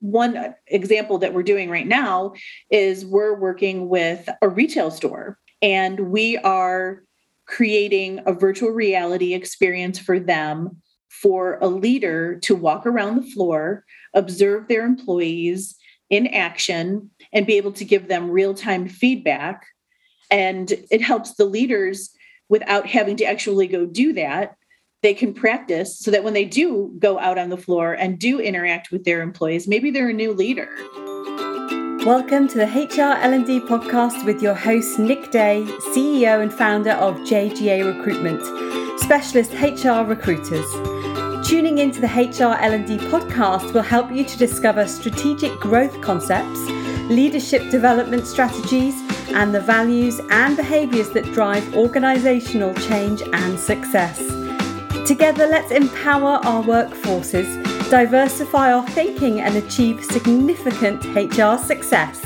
one example that we're doing right now is we're working with a retail store and we are creating a virtual reality experience for them for a leader to walk around the floor, observe their employees in action, and be able to give them real time feedback. And it helps the leaders without having to actually go do that. They can practice so that when they do go out on the floor and do interact with their employees, maybe they're a new leader. Welcome to the HR L&D podcast with your host Nick Day, CEO and founder of JGA Recruitment, specialist HR recruiters. Tuning into the HR L&D podcast will help you to discover strategic growth concepts, leadership development strategies, and the values and behaviors that drive organizational change and success. Together, let's empower our workforces diversify our thinking, and achieve significant HR success.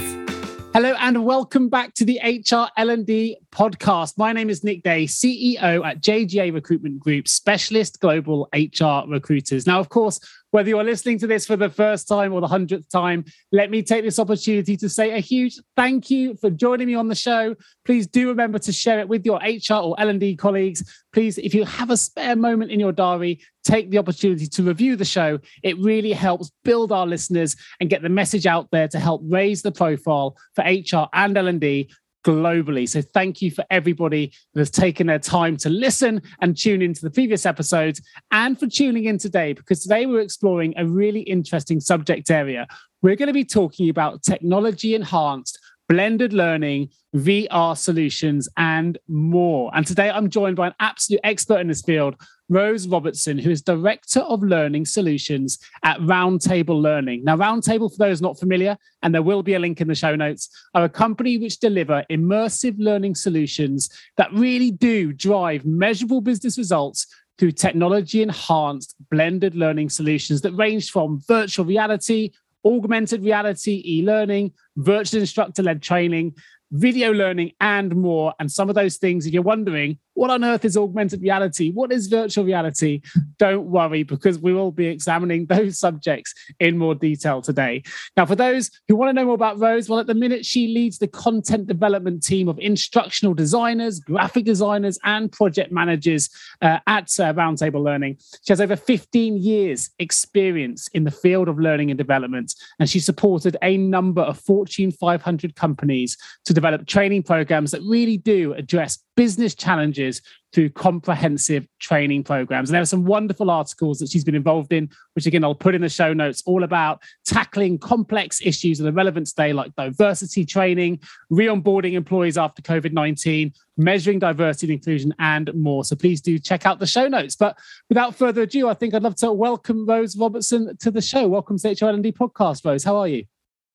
Hello and welcome back to the HR L&D podcast. My name is Nick Day, CEO at JGA Recruitment Group, specialist global HR recruiters. Now, of course, whether you're listening to this for the first time or the hundredth time, let me take this opportunity to say a huge thank you for joining me on the show. Please do remember to share it with your HR or L&D colleagues. Please, if you have a spare moment in your diary, take the opportunity to review the show. It really helps build our listeners and get the message out there to help raise the profile for HR and L&D globally. So thank you for everybody that has taken their time to listen and tune into the previous episodes and for tuning in today, because today we're exploring a really interesting subject area. We're going to be talking about technology enhanced blended learning, VR solutions, and more. And today I'm joined by an absolute expert in this field, Rose Robertson, who is Director of Learning Solutions at Roundtable Learning. Now, Roundtable, for those not familiar, and there will be a link in the show notes, are a company which deliver immersive learning solutions that really do drive measurable business results through technology enhanced blended learning solutions that range from virtual reality, augmented reality, e learning, virtual instructor led training, video learning, and more. And some of those things, if you're wondering, what on earth is augmented reality? What is virtual reality? Don't worry, because we will be examining those subjects in more detail today. Now, for those who want to know more about Rose, well, at the minute, she leads the content development team of instructional designers, graphic designers, and project managers uh, at uh, Roundtable Learning. She has over 15 years' experience in the field of learning and development, and she supported a number of Fortune 500 companies to develop training programs that really do address business challenges through comprehensive training programs. And there are some wonderful articles that she's been involved in, which again, I'll put in the show notes, all about tackling complex issues of the relevant today, like diversity training, re onboarding employees after COVID 19, measuring diversity and inclusion, and more. So please do check out the show notes. But without further ado, I think I'd love to welcome Rose Robertson to the show. Welcome to HRL&D podcast, Rose. How are you?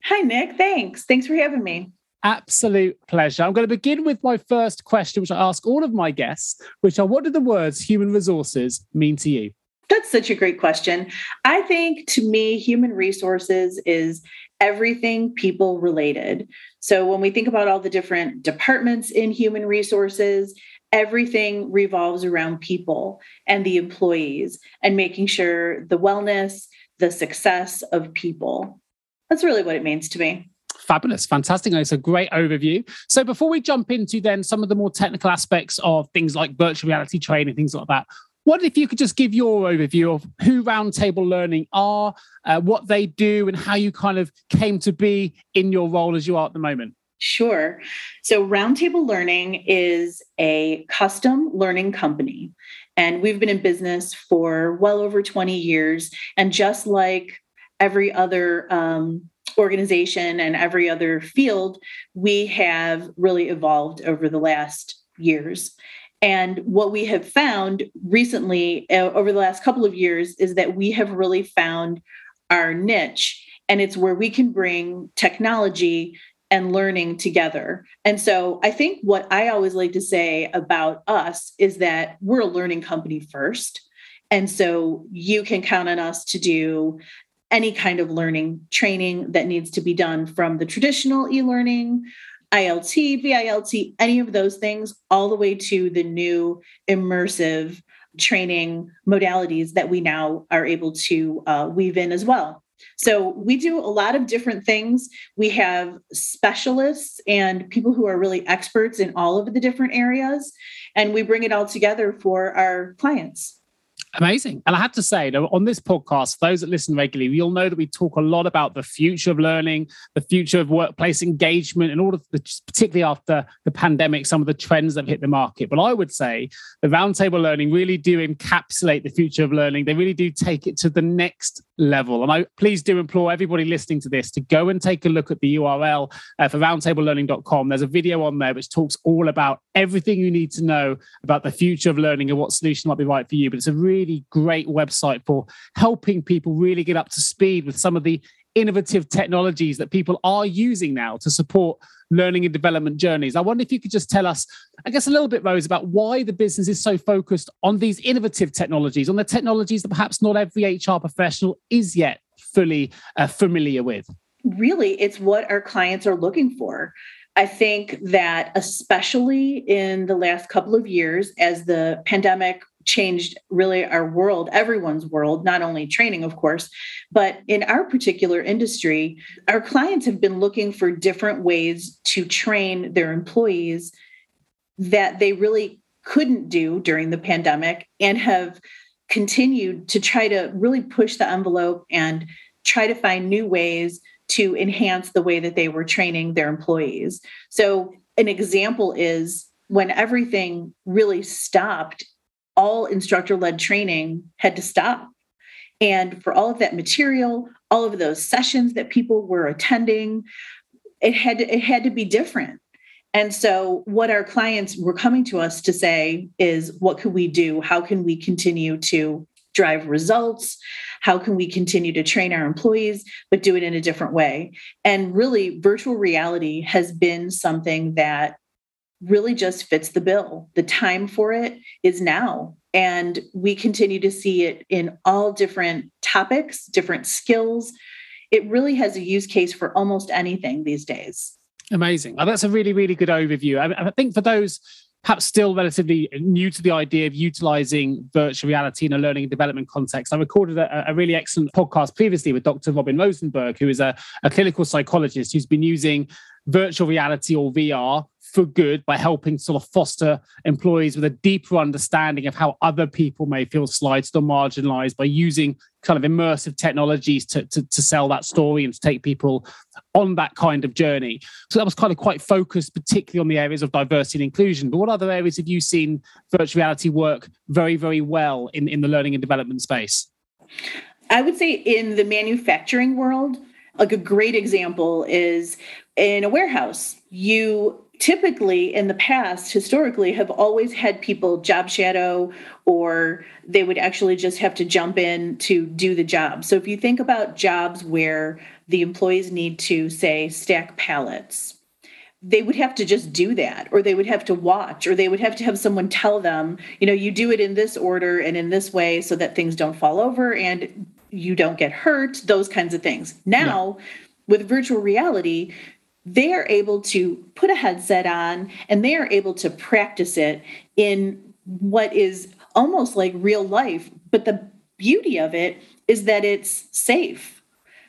Hi, Nick. Thanks. Thanks for having me. Absolute pleasure. I'm going to begin with my first question, which I ask all of my guests, which are what do the words human resources mean to you? That's such a great question. I think to me, human resources is everything people related. So when we think about all the different departments in human resources, everything revolves around people and the employees and making sure the wellness, the success of people. That's really what it means to me. Fabulous, fantastic. It's a great overview. So before we jump into then some of the more technical aspects of things like virtual reality training, things like that, what if you could just give your overview of who Roundtable Learning are, uh, what they do, and how you kind of came to be in your role as you are at the moment? Sure. So, Roundtable Learning is a custom learning company, and we've been in business for well over 20 years. And just like every other um, organization and every other field, we have really evolved over the last years. And what we have found recently, uh, over the last couple of years, is that we have really found our niche, and it's where we can bring technology and learning together. And so I think what I always like to say about us is that we're a learning company first. And so you can count on us to do any kind of learning training that needs to be done from the traditional e-learning ILT, VILT, any of those things, all the way to the new immersive training modalities that we now are able to uh, weave in as well. So we do a lot of different things. We have specialists and people who are really experts in all of the different areas, and we bring it all together for our clients. Amazing. And I have to say, on this podcast, those that listen regularly, you'll know that we talk a lot about the future of learning, the future of workplace engagement, and all of the, particularly after the pandemic, some of the trends that have hit the market. But I would say the roundtable learning really do encapsulate the future of learning. They really do take it to the next level. And I please do implore everybody listening to this to go and take a look at the URL uh, for roundtablelearning.com. There's a video on there which talks all about everything you need to know about the future of learning and what solution might be right for you. But it's a really great website for helping people really get up to speed with some of the innovative technologies that people are using now to support learning and development journeys. I wonder if you could just tell us, I guess, a little bit, Rose, about why the business is so focused on these innovative technologies, on the technologies that perhaps not every HR professional is yet fully uh, familiar with. Really, it's what our clients are looking for. I think that, especially in the last couple of years, as the pandemic changed really our world, everyone's world, not only training, of course, but in our particular industry, our clients have been looking for different ways to train their employees that they really couldn't do during the pandemic and have continued to try to really push the envelope and try to find new ways to enhance the way that they were training their employees. So, an example is when everything really stopped all instructor led training had to stop. And for all of that material, all of those sessions that people were attending, it had to, it had to be different. And so what our clients were coming to us to say is what could we do? How can we continue to drive results? How can we continue to train our employees, but do it in a different way? And really, virtual reality has been something that really just fits the bill. The time for it is now. And we continue to see it in all different topics, different skills. It really has a use case for almost anything these days. Amazing. Oh, that's a really, really good overview. I, I think for those perhaps still relatively new to the idea of utilizing virtual reality in a learning and development context. I recorded a, a really excellent podcast previously with Dr. Robin Rosenberg, who is a, a clinical psychologist who's been using virtual reality or VR for good by helping sort of foster employees with a deeper understanding of how other people may feel slighted or marginalized by using kind of immersive technologies to, to, to, sell that story and to take people on that kind of journey. So that was kind of quite focused, particularly on the areas of diversity and inclusion. But what other areas have you seen virtual reality work very, very well in, in the learning and development space? I would say in the manufacturing world, like a great example is in a warehouse. You typically in the past historically have always had people job shadow or they would actually just have to jump in to do the job so if you think about jobs where the employees need to say stack pallets they would have to just do that or they would have to watch or they would have to have someone tell them you know you do it in this order and in this way so that things don't fall over and you don't get hurt those kinds of things now yeah. with virtual reality they are able to put a headset on and they are able to practice it in what is almost like real life. But the beauty of it is that it's safe.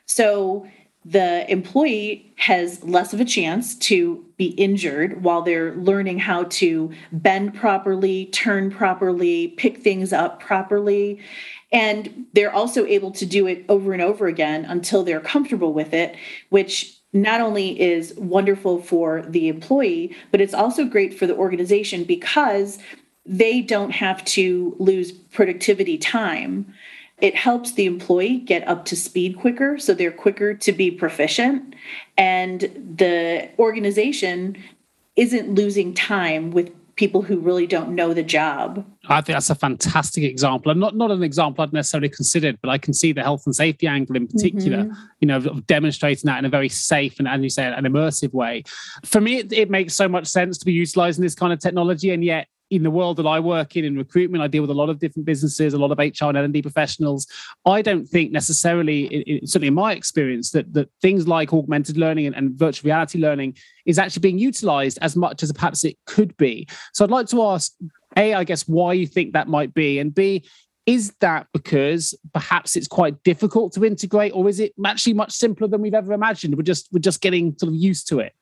So the employee has less of a chance to be injured while they're learning how to bend properly, turn properly, pick things up properly. And they're also able to do it over and over again until they're comfortable with it, which not only is wonderful for the employee, but it's also great for the organization because they don't have to lose productivity time. It helps the employee get up to speed quicker, so they're quicker to be proficient. And the organization isn't losing time with people who really don't know the job. I think that's a fantastic example, and not not an example I'd necessarily considered, but I can see the health and safety angle in particular. Mm-hmm. You know, demonstrating that in a very safe and, as you say, an immersive way. For me, it, it makes so much sense to be utilizing this kind of technology, and yet in the world that I work in in recruitment, I deal with a lot of different businesses, a lot of HR and L&D professionals. I don't think necessarily, it, certainly in my experience, that that things like augmented learning and, and virtual reality learning is actually being utilized as much as perhaps it could be. So I'd like to ask, A, I guess, why you think that might be, and B, is that because perhaps it's quite difficult to integrate, or is it actually much simpler than we've ever imagined? We're just we're just getting sort of used to it.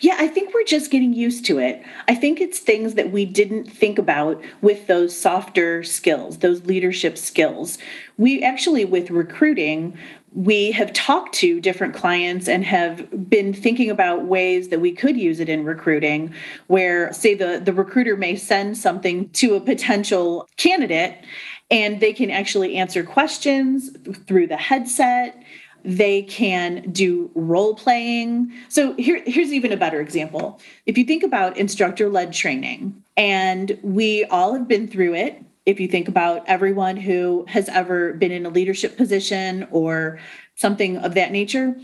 Yeah, I think we're just getting used to it. I think it's things that we didn't think about with those softer skills, those leadership skills. We actually, with recruiting, we have talked to different clients and have been thinking about ways that we could use it in recruiting where say the the recruiter may send something to a potential candidate and they can actually answer questions through the headset they can do role playing. So here, here's even a better example. If you think about instructor led training, and we all have been through it. If you think about everyone who has ever been in a leadership position or something of that nature,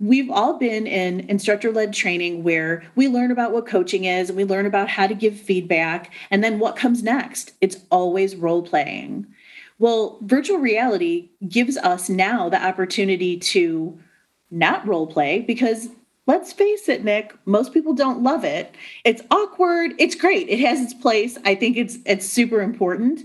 we've all been in instructor led training where we learn about what coaching is and we learn about how to give feedback. And then what comes next? It's always role playing. Well, virtual reality gives us now the opportunity to not role play because let's face it, Nick, most people don't love it. It's awkward. It's great. It has its place. I think it's it's super important,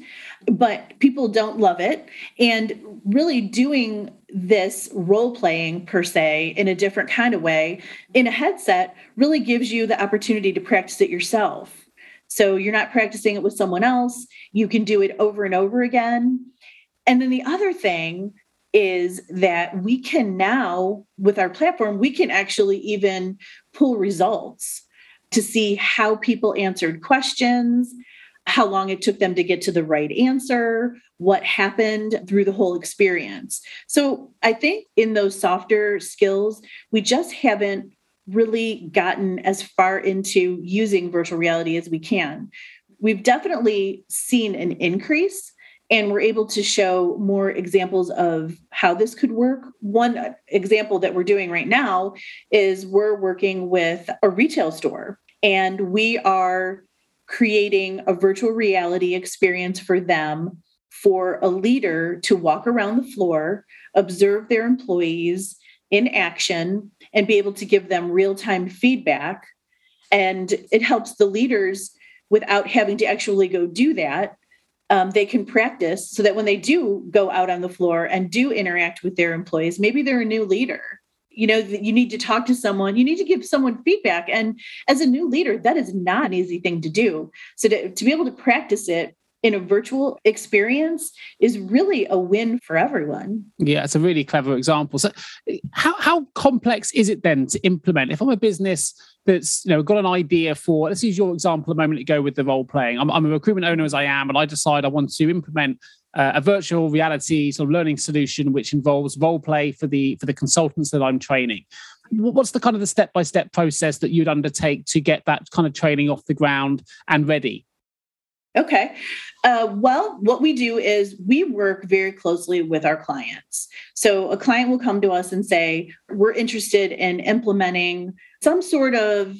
but people don't love it. And really doing this role playing per se in a different kind of way in a headset really gives you the opportunity to practice it yourself. So you're not practicing it with someone else. You can do it over and over again. And then the other thing is that we can now, with our platform, we can actually even pull results to see how people answered questions, how long it took them to get to the right answer, what happened through the whole experience. So I think in those softer skills, we just haven't really gotten as far into using virtual reality as we can. We've definitely seen an increase and we're able to show more examples of how this could work. One example that we're doing right now is we're working with a retail store and we are creating a virtual reality experience for them for a leader to walk around the floor, observe their employees in action, and be able to give them real time feedback. And it helps the leaders without having to actually go do that. Um, they can practice so that when they do go out on the floor and do interact with their employees, maybe they're a new leader. You know, you need to talk to someone, you need to give someone feedback. And as a new leader, that is not an easy thing to do. So to, to be able to practice it in a virtual experience is really a win for everyone. Yeah, it's a really clever example. So how, how complex is it then to implement? If I'm a business that's you know got an idea for let's use your example a moment ago with the role playing. I'm, I'm a recruitment owner as I am, and I decide I want to implement uh, a virtual reality sort of learning solution which involves role play for the for the consultants that I'm training. What's the kind of the step by step process that you'd undertake to get that kind of training off the ground and ready? Okay. Uh, well, what we do is we work very closely with our clients. So a client will come to us and say, We're interested in implementing some sort of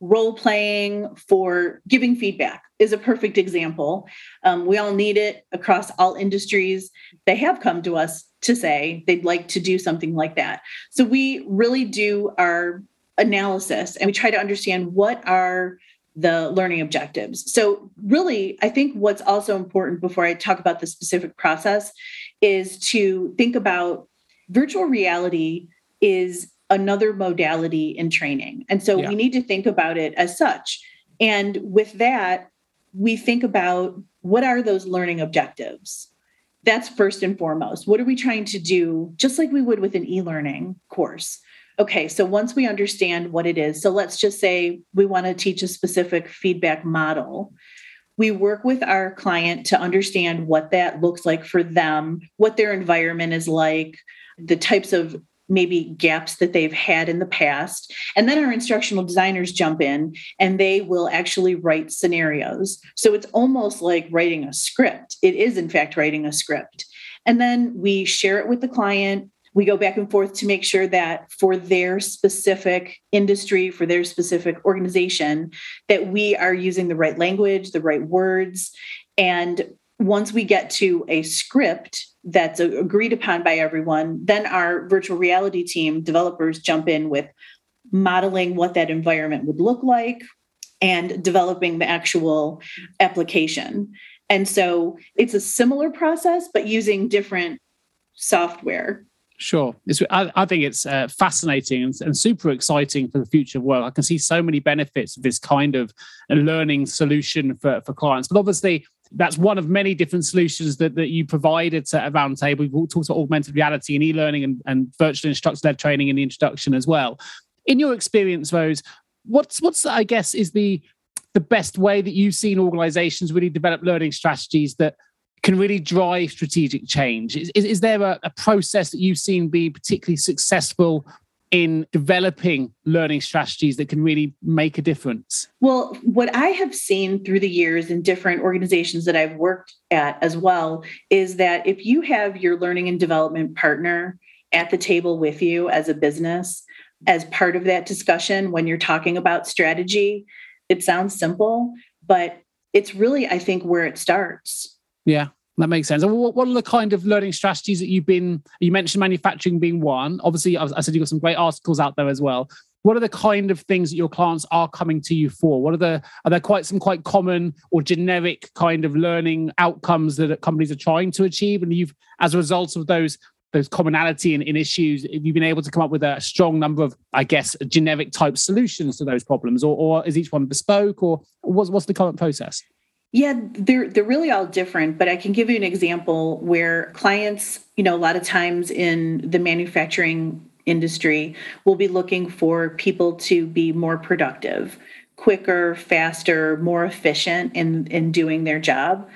role playing for giving feedback is a perfect example. Um, we all need it across all industries. They have come to us to say they'd like to do something like that. So we really do our analysis and we try to understand what are the learning objectives. So, really, I think what's also important before I talk about the specific process is to think about virtual reality is another modality in training. And so yeah. we need to think about it as such. And with that, we think about what are those learning objectives? That's first and foremost. What are we trying to do, just like we would with an e learning course? Okay, so once we understand what it is, so let's just say we want to teach a specific feedback model. We work with our client to understand what that looks like for them, what their environment is like, the types of maybe gaps that they've had in the past. And then our instructional designers jump in and they will actually write scenarios. So it's almost like writing a script. It is, in fact, writing a script. And then we share it with the client we go back and forth to make sure that for their specific industry for their specific organization that we are using the right language the right words and once we get to a script that's agreed upon by everyone then our virtual reality team developers jump in with modeling what that environment would look like and developing the actual application And so it's a similar process, but using different software. Sure. It's, I, I think it's uh, fascinating and, and, super exciting for the future of work. I can see so many benefits of this kind of learning solution for, for clients. But obviously, that's one of many different solutions that, that you provided to a roundtable. We've talked about augmented reality and e-learning and, and virtual instructor-led training in the introduction as well. In your experience, Rose, what's what's I guess is the the best way that you've seen organizations really develop learning strategies that can really drive strategic change? Is, is, is there a, a, process that you've seen be particularly successful in developing learning strategies that can really make a difference? Well, what I have seen through the years in different organizations that I've worked at as well is that if you have your learning and development partner at the table with you as a business, as part of that discussion when you're talking about strategy, it sounds simple, but it's really, I think, where it starts. Yeah, that makes sense. What, what are the kind of learning strategies that you've been? You mentioned manufacturing being one. Obviously, I said you've got some great articles out there as well. What are the kind of things that your clients are coming to you for? What are the are there quite some quite common or generic kind of learning outcomes that companies are trying to achieve? And you've, as a result of those those commonality in, in issues, have you been able to come up with a strong number of, I guess, generic type solutions to those problems, or, or is each one bespoke, or what's what's the current process? Yeah, they're they're really all different, but I can give you an example where clients, you know, a lot of times in the manufacturing industry will be looking for people to be more productive, quicker, faster, more efficient in in doing their job.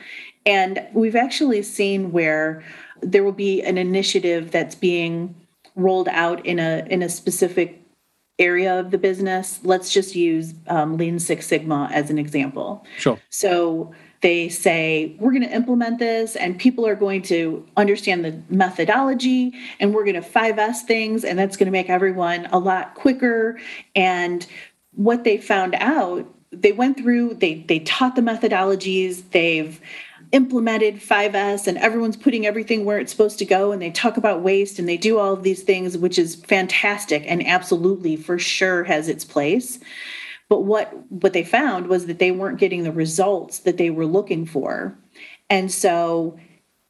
And we've actually seen where there will be an initiative that's being rolled out in a in a specific area of the business. Let's just use um, Lean Six Sigma as an example. Sure. So they say, we're going to implement this and people are going to understand the methodology and we're going to 5S things and that's going to make everyone a lot quicker. And what they found out, they went through, they, they taught the methodologies, they've implemented 5S and everyone's putting everything where it's supposed to go and they talk about waste and they do all of these things, which is fantastic and absolutely for sure has its place. But what what they found was that they weren't getting the results that they were looking for. And so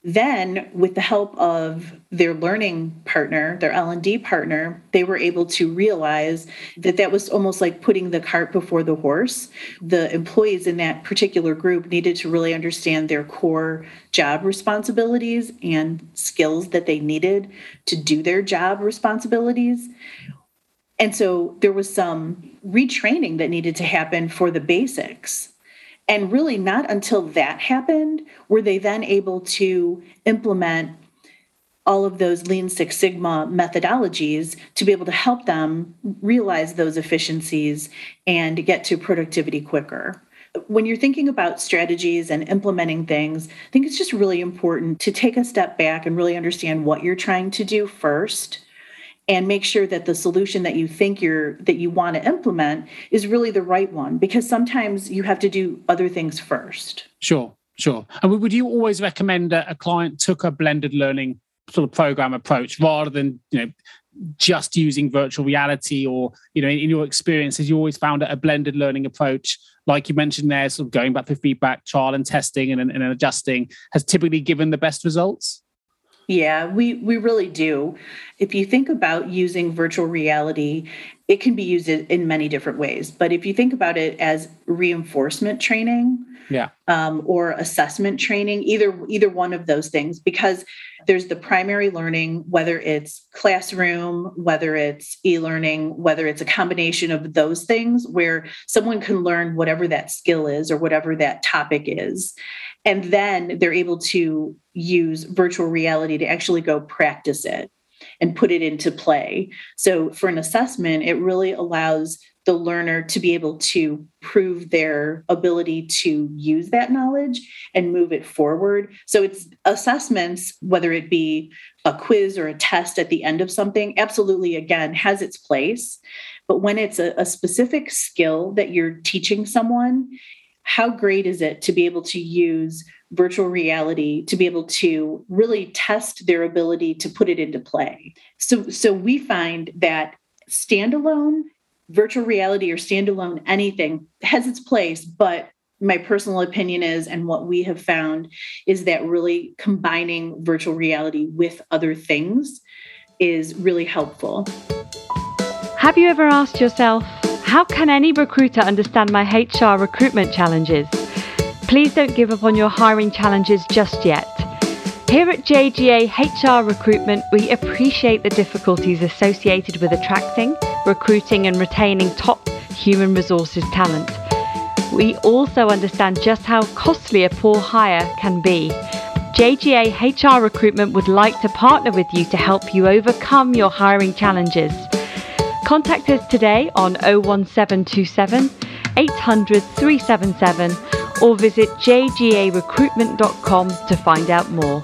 then with the help of their learning partner their l&d partner they were able to realize that that was almost like putting the cart before the horse. The employees in that particular group needed to really understand their core job responsibilities and skills that they needed to do their job responsibilities. And so there was some retraining that needed to happen for the basics and really, not until that happened were they then able to implement all of those Lean Six Sigma methodologies to be able to help them realize those efficiencies and get to productivity quicker. When you're thinking about strategies and implementing things, I think it's just really important to take a step back and really understand what you're trying to do first and make sure that the solution that you think you're that you want to implement is really the right one because sometimes you have to do other things first. Sure sure. And would you always recommend that a client took a blended learning sort of program approach rather than you know just using virtual reality or you know in, in your experiences you always found a blended learning approach like you mentioned there sort of going back to feedback trial and testing and, and adjusting has typically given the best results yeah, we we really do. If you think about using virtual reality, it can be used in many different ways. But if you think about it as reinforcement training, yeah, um, or assessment training, either either one of those things, because there's the primary learning, whether it's classroom, whether it's e-learning, whether it's a combination of those things, where someone can learn whatever that skill is or whatever that topic is and then they're able to use virtual reality to actually go practice it and put it into play. So for an assessment, it really allows the learner to be able to prove their ability to use that knowledge and move it forward. So it's assessments, whether it be a quiz or a test at the end of something, absolutely, again, has its place. But when it's a, a specific skill that you're teaching someone, how great is it to be able to use virtual reality to be able to really test their ability to put it into play so so we find that standalone virtual reality or standalone anything has its place but my personal opinion is, and what we have found, is that really combining virtual reality with other things is really helpful. Have you ever asked yourself, how can any recruiter understand my HR recruitment challenges? Please don't give up on your hiring challenges just yet. Here at JGA HR Recruitment, we appreciate the difficulties associated with attracting, recruiting, and retaining top human resources talent. We also understand just how costly a poor hire can be. JGA HR Recruitment would like to partner with you to help you overcome your hiring challenges. Contact us today on 01727 800 377 or visit jgarecruitment.com to find out more.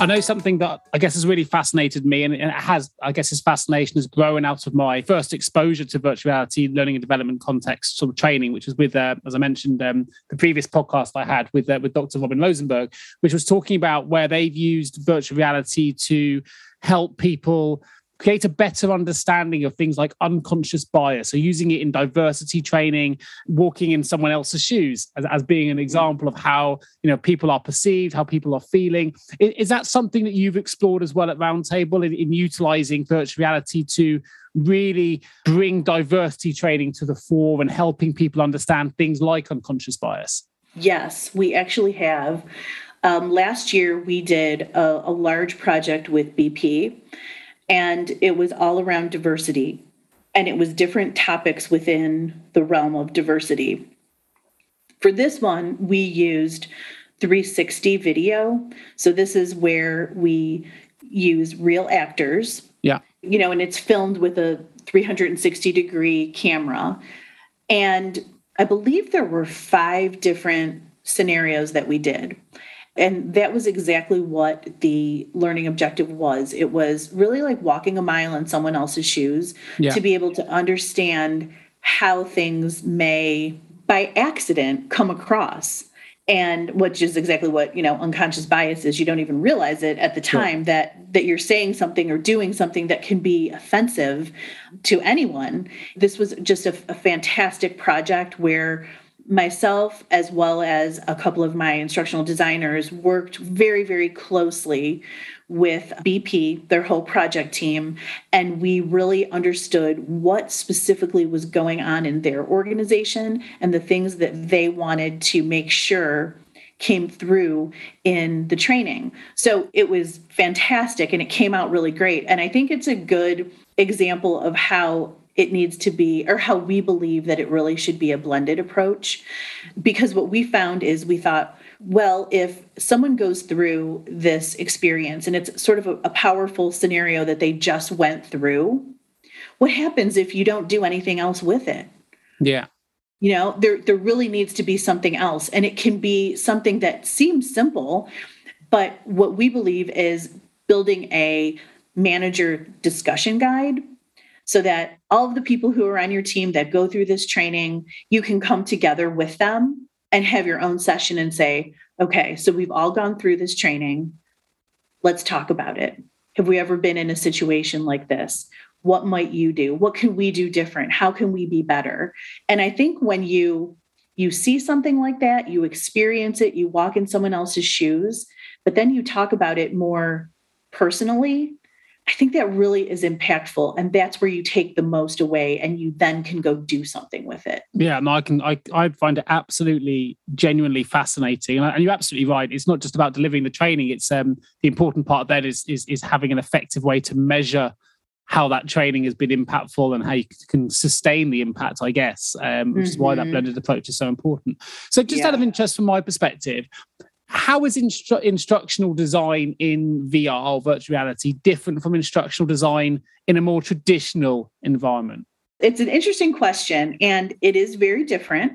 I know something that I guess has really fascinated me, and it has, I guess, this fascination has grown out of my first exposure to virtual reality learning and development context sort of training, which was with, uh, as I mentioned, um, the previous podcast I had with uh, with Dr. Robin Rosenberg, which was talking about where they've used virtual reality to help people create a better understanding of things like unconscious bias. So using it in diversity training, walking in someone else's shoes as, as being an example of how you know people are perceived, how people are feeling. Is, is that something that you've explored as well at Roundtable in, in utilizing virtual reality to really bring diversity training to the fore and helping people understand things like unconscious bias? Yes, we actually have. Um, last year, we did a, a large project with BP and it was all around diversity. And it was different topics within the realm of diversity. For this one we used 360 video. So this is where we use real actors. Yeah. You know and it's filmed with a 360 degree camera. And i believe there were five different scenarios that we did and that was exactly what the learning objective was it was really like walking a mile in someone else's shoes yeah. to be able to understand how things may by accident come across and which is exactly what you know unconscious bias is you don't even realize it at the time sure. that that you're saying something or doing something that can be offensive to anyone this was just a, a fantastic project where myself as well as a couple of my instructional designers worked very very closely with BP their whole project team and we really understood what specifically was going on in their organization and the things that they wanted to make sure came through in the training. So it was fantastic and it came out really great. And I think it's a good example of how it needs to be, or how we believe that it really should be a blended approach. Because what we found is we thought, well, if someone goes through this experience and it's sort of a, a powerful scenario that they just went through, what happens if you don't do anything else with it? Yeah you know there there really needs to be something else and it can be something that seems simple but what we believe is building a manager discussion guide so that all of the people who are on your team that go through this training, you can come together with them and have your own session and say, okay, so we've all gone through this training. Let's talk about it. Have we ever been in a situation like this? What might you do? What can we do different? How can we be better? And I think when you you see something like that, you experience it, you walk in someone else's shoes, but then you talk about it more personally I think that really is impactful. And that's where you take the most away and you then can go do something with it. Yeah, no, I can, I, I find it absolutely genuinely fascinating. And, you're absolutely right. It's not just about delivering the training. It's um, the important part there is, is, is having an effective way to measure how that training has been impactful and how you can sustain the impact, I guess, um, which mm-hmm. is why that mm-hmm. blended approach is so important. So, just yeah. out of interest from my perspective, how is instru- instructional design in VR or virtual reality different from instructional design in a more traditional environment? It's an interesting question, and it is very different.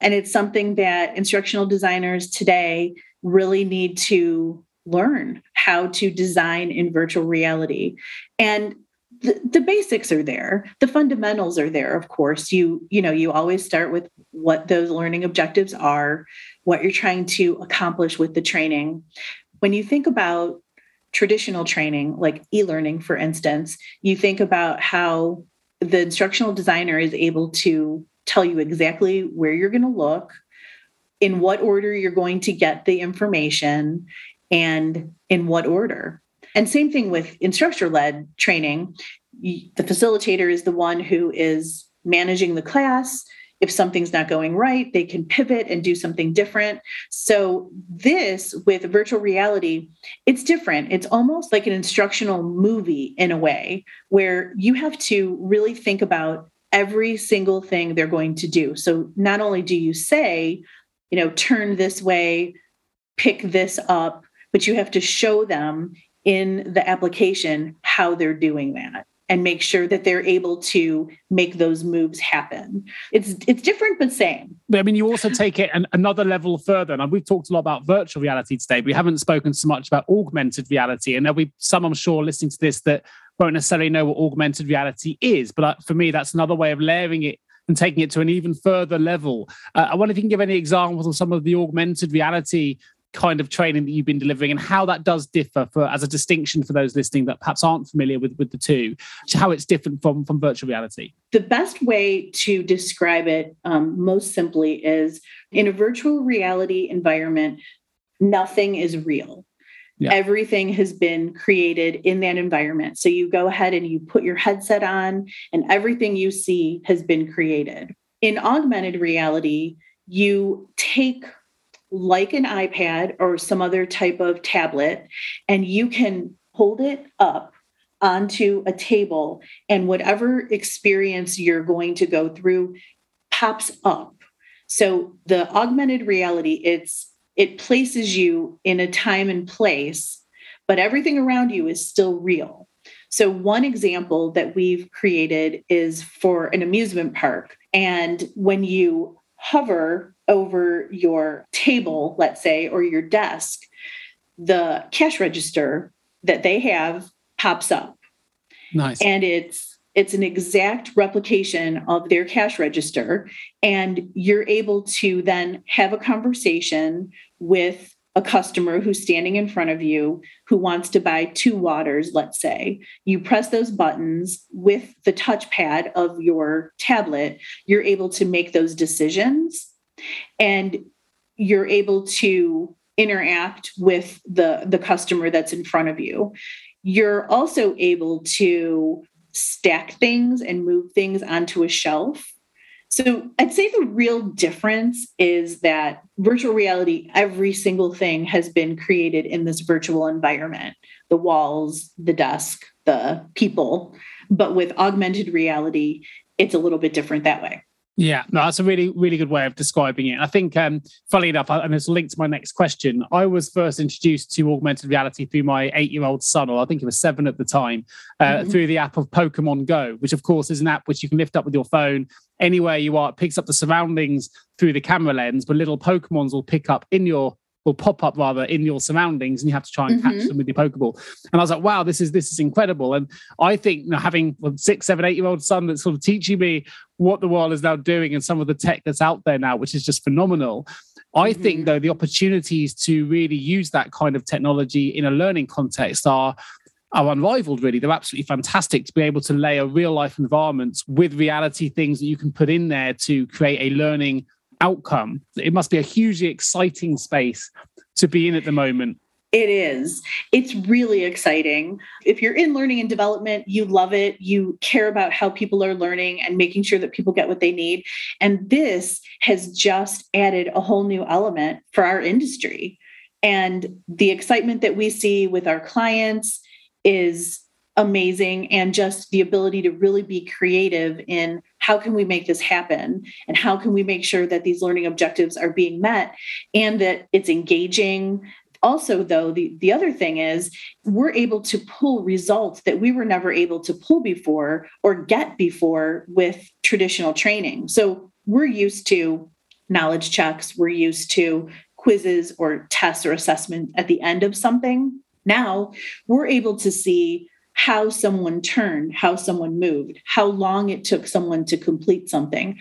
And it's something that instructional designers today really need to learn how to design in virtual reality. And the, the basics are there the fundamentals are there of course you you know you always start with what those learning objectives are what you're trying to accomplish with the training. When you think about traditional training, like e learning, for instance, you think about how the instructional designer is able to tell you exactly where you're going to look, in what order you're going to get the information and in what order. And same thing with instructor led training. The facilitator is the one who is managing the class. If something's not going right, they can pivot and do something different. So, this with virtual reality, it's different. It's almost like an instructional movie in a way where you have to really think about every single thing they're going to do. So, not only do you say, you know, turn this way, pick this up, but you have to show them in the application how they're doing that and make sure that they're able to make those moves happen. It's it's different but same. I mean, you also take it an, another level further. And we've talked a lot about virtual reality today. But we haven't spoken so much about augmented reality. And there'll be some, I'm sure, listening to this that won't necessarily know what augmented reality is. But uh, for me, that's another way of layering it and taking it to an even further level. Uh, I wonder if you can give any examples of some of the augmented reality kind of training that you've been delivering and how that does differ for as a distinction for those listening that perhaps aren't familiar with, with the two to how it's different from from virtual reality the best way to describe it um, most simply is in a virtual reality environment nothing is real yeah. Everything has been created in that environment. So you go ahead and you put your headset on, and everything you see has been created. In augmented reality, you take like an iPad or some other type of tablet, and you can hold it up onto a table, and whatever experience you're going to go through pops up. So the augmented reality, it's it places you in a time and place, but everything around you is still real. So, one example that we've created is for an amusement park. And when you hover over your table, let's say, or your desk, the cash register that they have pops up. Nice. And it's it's an exact replication of their cash register and you're able to then have a conversation with a customer who's standing in front of you who wants to buy two waters, let's say, you press those buttons with the touchpad of your tablet, you're able to make those decisions and you're able to interact with the, the customer that's in front of you. You're also able to stack things and move things onto a shelf so I'd say the real difference is that virtual reality, every single thing has been created in this virtual environment the walls, the desk, the people. But with augmented reality, it's a little bit different that way. Yeah, no, that's a really, really good way of describing it. I think, um, funnily enough, and it's linked to my next question. I was first introduced to augmented reality through my eight-year-old son, or I think he was seven at the time, uh, mm-hmm. through the app of Pokemon Go, which of course is an app which you can lift up with your phone anywhere you are. It picks up the surroundings through the camera lens, but little Pokemons will pick up in your will pop up rather in your surroundings and you have to try and mm-hmm. catch them with your pokeball and i was like wow this is this is incredible and i think you know, having a six seven eight year old son that's sort of teaching me what the world is now doing and some of the tech that's out there now which is just phenomenal I mm-hmm. think, though, the opportunities to really use that kind of technology in a learning context are are unrivaled, really. They're absolutely fantastic to be able to layer real life environments with reality things that you can put in there to create a learning outcome. It must be a hugely exciting space to be in at the moment. It is. It's really exciting. If you're in learning and development, you love it. You care about how people are learning and making sure that people get what they need. And this has just added a whole new element for our industry. And the excitement that we see with our clients is amazing and just the ability to really be creative in how can we make this happen? And how can we make sure that these learning objectives are being met and that it's engaging? Also though the, the other thing is we're able to pull results that we were never able to pull before or get before with traditional training. So we're used to knowledge checks. We're used to quizzes or tests or assessment at the end of something. Now we're able to see how someone turned, how someone moved, how long it took someone to complete something,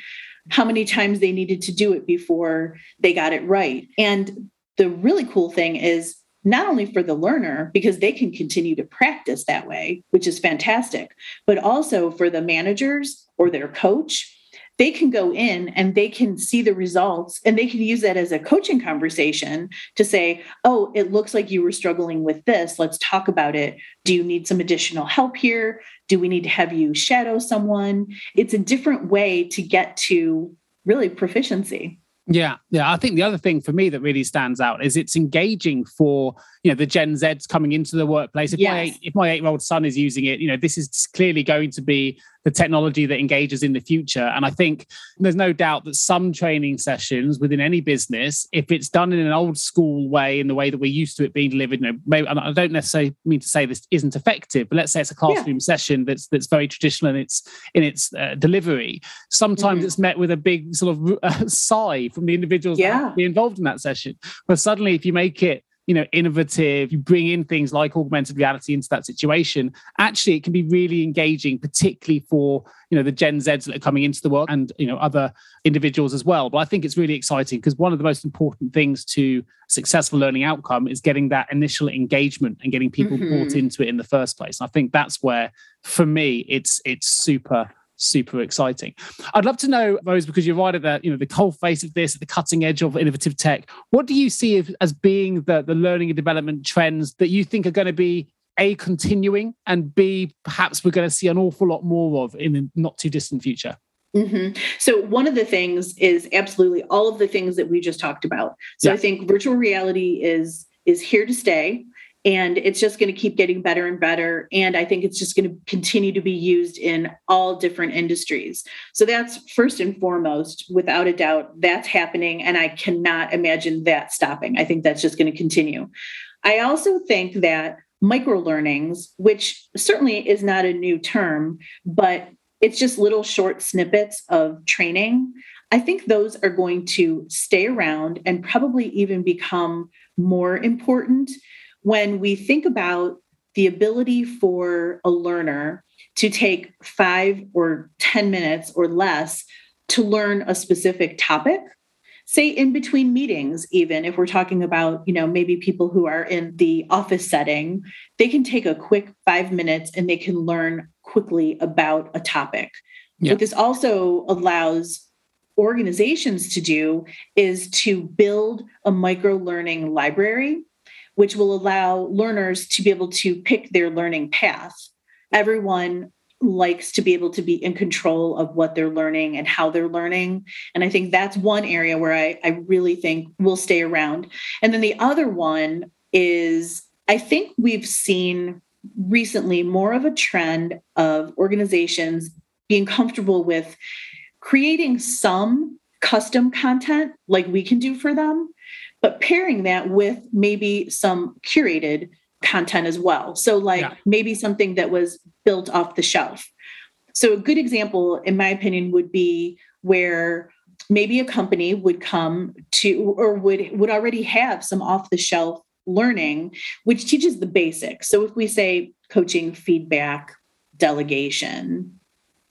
how many times they needed to do it before they got it right. And the really cool thing is not only for the learner, because they can continue to practice that way, which is fantastic, but also for the managers or their coach. They can go in and they can see the results and they can use that as a coaching conversation to say, oh, it looks like you were struggling with this. Let's talk about it. Do you need some additional help here? Do we need to have you shadow someone? It's a different way to get to really proficiency. Yeah, yeah. I think the other thing for me that really stands out is it's engaging for you know the Gen Zs coming into the workplace. If yes. my if my eight year old son is using it, you know this is clearly going to be the technology that engages in the future. And I think there's no doubt that some training sessions within any business, if it's done in an old school way, in the way that we're used to it being delivered, you know, maybe I don't necessarily mean to say this isn't effective, but let's say it's a classroom yeah. session that's that's very traditional in its in its uh, delivery. Sometimes mm-hmm. it's met with a big sort of uh, sigh from the individuals yeah. that be involved in that session. But suddenly, if you make it you know innovative you bring in things like augmented reality into that situation. Actually it can be really engaging particularly for you know the gen z's that are coming into the world and you know other individuals as well. But i think it's really exciting because one of the most important things to successful learning outcome is getting that initial engagement and getting people mm-hmm. brought into it in the first place. And i think that's where for me it's it's super super exciting. I'd love to know, Rose, because you're right at the you know the cold face of this, at the cutting edge of innovative tech. What do you see as being the the learning and development trends that you think are going to be a continuing and b perhaps we're going to see an awful lot more of in the not too distant future? Mm-hmm. So, one of the things is absolutely all of the things that we just talked about. So, yeah. I think virtual reality is is here to stay and it's just going to keep getting better and better. And i think it's just going to continue to be used in all different industries. So that's first and foremost without a doubt that's happening and i cannot imagine that stopping. I think that's just going to continue. I also think that micro learnings which certainly is not a new term but it's just little short snippets of training. I think those are going to stay around and probably even become more important when we think about the ability for a learner to take five or 10 minutes or less to learn a specific topic say in between meetings even if we're talking about you know maybe people who are in the office setting they can take a quick 5 minutes and they can learn quickly about a topic yeah. what this also allows organizations to do is to build a micro learning library which will allow learners to be able to pick their learning path. Everyone likes to be able to be in control of what they're learning and how they're learning. And I think that's one area where I, I really think will stay around. And then the other one is I think we've seen recently more of a trend of organizations being comfortable with creating some custom content like we can do for them but pairing that with maybe some curated content as well. So, like yeah. maybe something that was built off the shelf. So, a good example, in my opinion, would be where maybe a company would come to or would would already have some off the shelf learning which teaches the basics so if we say coaching feedback delegation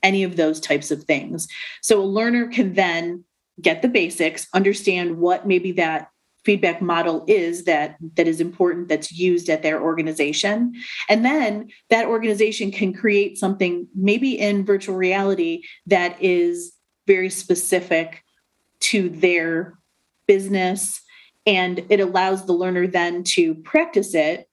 any of those types of things so a learner can then get the basics understand what maybe that feedback model is that that is important that's used at their organization. And then that organization can create something maybe in virtual reality that is very specific to their business and it allows the learner then to practice it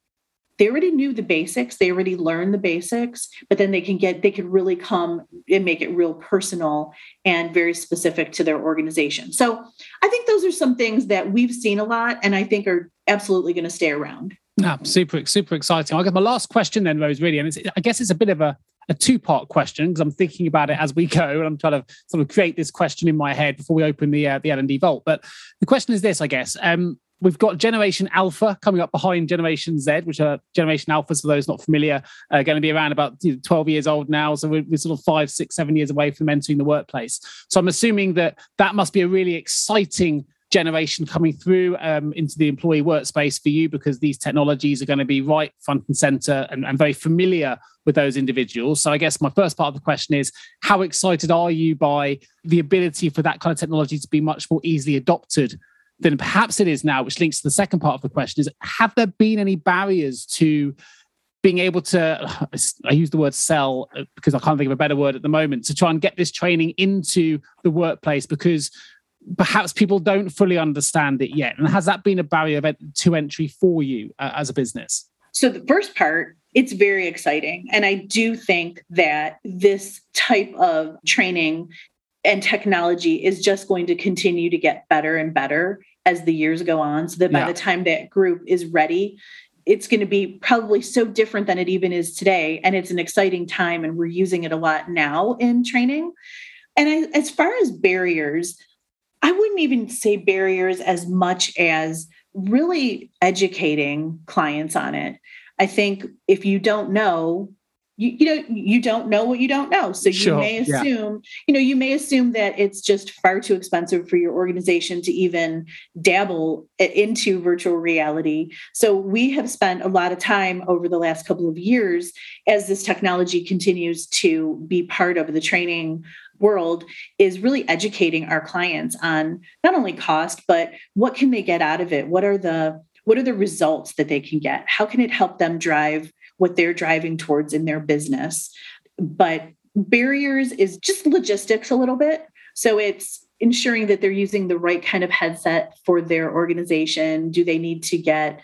they already knew the basics they already learned the basics but then they can get they can really come and make it real personal and very specific to their organization. So i think those are some things that we've seen a lot and i think are absolutely going to stay around. Yeah super super exciting. I guess my last question then rose really and i guess it's a bit of a a two part question because I'm thinking about it as we go, and I'm trying to sort of create this question in my head before we open the uh, the L and D vault. But the question is this, I guess: um, We've got Generation Alpha coming up behind Generation Z, which are Generation Alphas, for those not familiar, are going to be around about you know, 12 years old now. So we're, we're, sort of five, six, seven years away from entering the workplace. So I'm assuming that that must be a really exciting generation coming through um, into the employee workspace for you because these technologies are going to be right front and center and, and very familiar with those individuals. So I guess my first part of the question is how excited are you by the ability for that kind of technology to be much more easily adopted than perhaps it is now, which links to the second part of the question is have there been any barriers to being able to, I use the word sell uh, because I can't think of a better word at the moment, to try and get this training into the workplace because perhaps people don't fully understand it yet? And has that been a barrier to entry for you uh, as a business? So, the first part, it's very exciting. And I do think that this type of training and technology is just going to continue to get better and better as the years go on. So that by yeah. the time that group is ready, it's going to be probably so different than it even is today. And it's an exciting time, and we're using it a lot now in training. And I, as far as barriers, I wouldn't even say barriers as much as really educating clients on it. I think if you don't know, you, you know you don't know what you don't know. So you sure, may assume yeah. you know you may assume that it's just far too expensive for your organization to even dabble into virtual reality. So we have spent a lot of time over the last couple of years as this technology continues to be part of the training world is really educating our clients on not only cost but what can they get out of it? What are the what are the results that they can get? How can it help them drive what they're driving towards in their business. But barriers is just logistics a little bit. So it's ensuring that they're using the right kind of headset for their organization. Do they need to get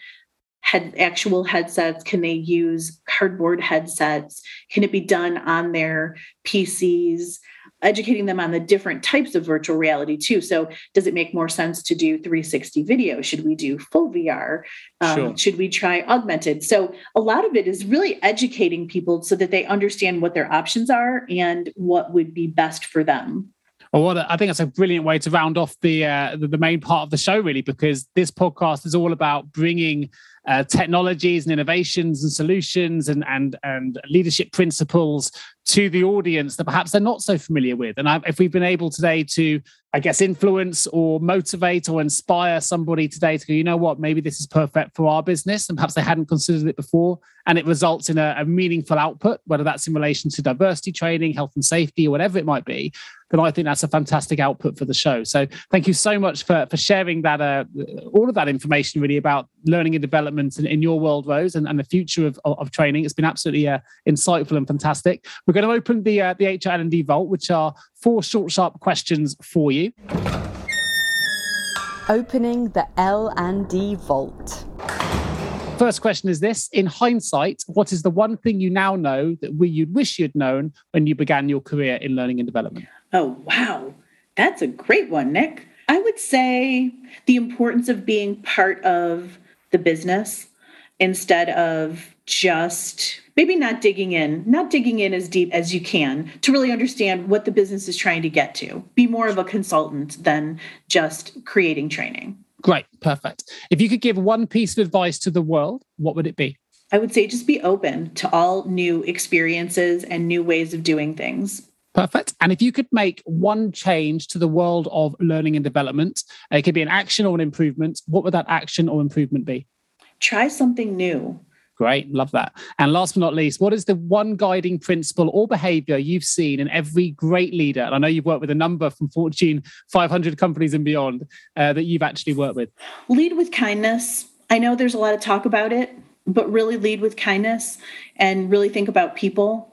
head actual headsets? Can they use cardboard headsets? Can it be done on their PCs? Educating them on the different types of virtual reality too. So, does it make more sense to do 360 video? Should we do full VR? Um, sure. Should we try augmented? So, a lot of it is really educating people so that they understand what their options are and what would be best for them. Well, what I think that's a brilliant way to round off the, uh, the the main part of the show, really, because this podcast is all about bringing uh, technologies and innovations and solutions and and and leadership principles to the audience that perhaps they're not so familiar with. And I, if we've been able today to, I guess, influence or motivate or inspire somebody today to go, you know what, maybe this is perfect for our business, and perhaps they hadn't considered it before, and it results in a, a meaningful output, whether that's in relation to diversity training, health and safety, or whatever it might be then I think that's a fantastic output for the show. So thank you so much for for sharing that uh, all of that information really about learning and development in, in your world, Rose, and, and the future of, of, training. It's been absolutely uh, insightful and fantastic. We're going to open the uh, the HR L&D Vault, which are four short, sharp questions for you. Opening the L&D Vault. First question is this: In hindsight, what is the one thing you now know that we you'd wish you'd known when you began your career in learning and development? Oh, wow. That's a great one, Nick. I would say the importance of being part of the business instead of just maybe not digging in, not digging in as deep as you can to really understand what the business is trying to get to. Be more of a consultant than just creating training. Great, perfect. If you could give one piece of advice to the world, what would it be? I would say just be open to all new experiences and new ways of doing things. Perfect. And if you could make one change to the world of learning and development, it could be an action or an improvement, what would that action or improvement be? Try something new. Great, love that. And last but not least, what is the one guiding principle or behavior you've seen in every great leader? And I know you've worked with a number from Fortune 500 companies and beyond uh, that you've actually worked with. Lead with kindness. I know there's a lot of talk about it, but really lead with kindness and really think about people,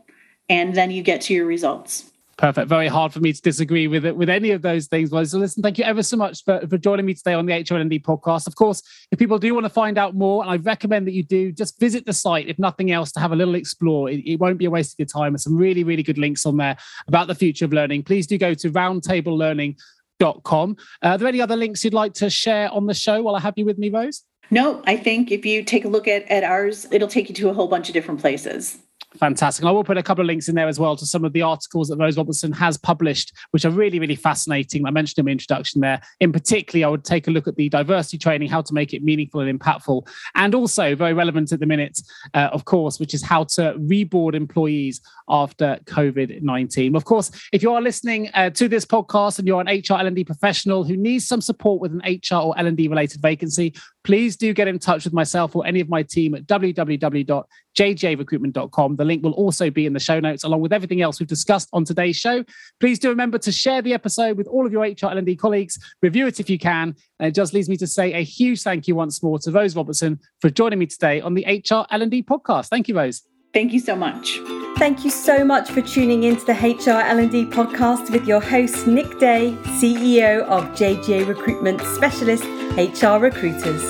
and then you get to your results. Perfect. Very hard for me to disagree with it with any of those things. Well, so listen, thank you ever so much for, for joining me today on the HRLD podcast. Of course, if people do want to find out more, and I recommend that you do, just visit the site, if nothing else, to have a little explore. It, it won't be a waste of your time. There's some really, really good links on there about the future of learning. Please do go to roundtablelearning.com. Uh, are there any other links you'd like to share on the show while I have you with me, Rose? No, I think if you take a look at, at ours, it'll take you to a whole bunch of different places. Fantastic. I will put a couple of links in there as well to some of the articles that Rose Robertson has published, which are really, really fascinating. I mentioned in my introduction there. In particular, I would take a look at the diversity training, how to make it meaningful and impactful. And also, very relevant at the minute, uh, of course, which is how to reboard employees after COVID 19. Of course, if you are listening uh, to this podcast and you're an HR L&D professional who needs some support with an HR or L&D related vacancy, please do get in touch with myself or any of my team at www.jgarecruitment.com. The link will also be in the show notes, along with everything else we've discussed on today's show. Please do remember to share the episode with all of your HR L&D colleagues. Review it if you can. And it just leaves me to say a huge thank you once more to Rose Robertson for joining me today on the HR L&D podcast. Thank you, Rose. Thank you so much. Thank you so much for tuning into the HR L&D podcast with your host Nick Day, CEO of JGA Recruitment Specialist HR Recruiters.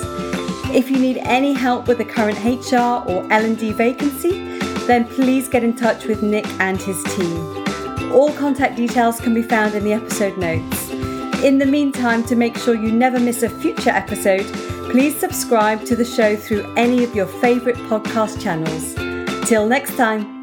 If you need any help with a current HR or L&D vacancy, then please get in touch with Nick and his team. All contact details can be found in the episode notes. In the meantime, to make sure you never miss a future episode, please subscribe to the show through any of your favourite podcast channels. Till next time.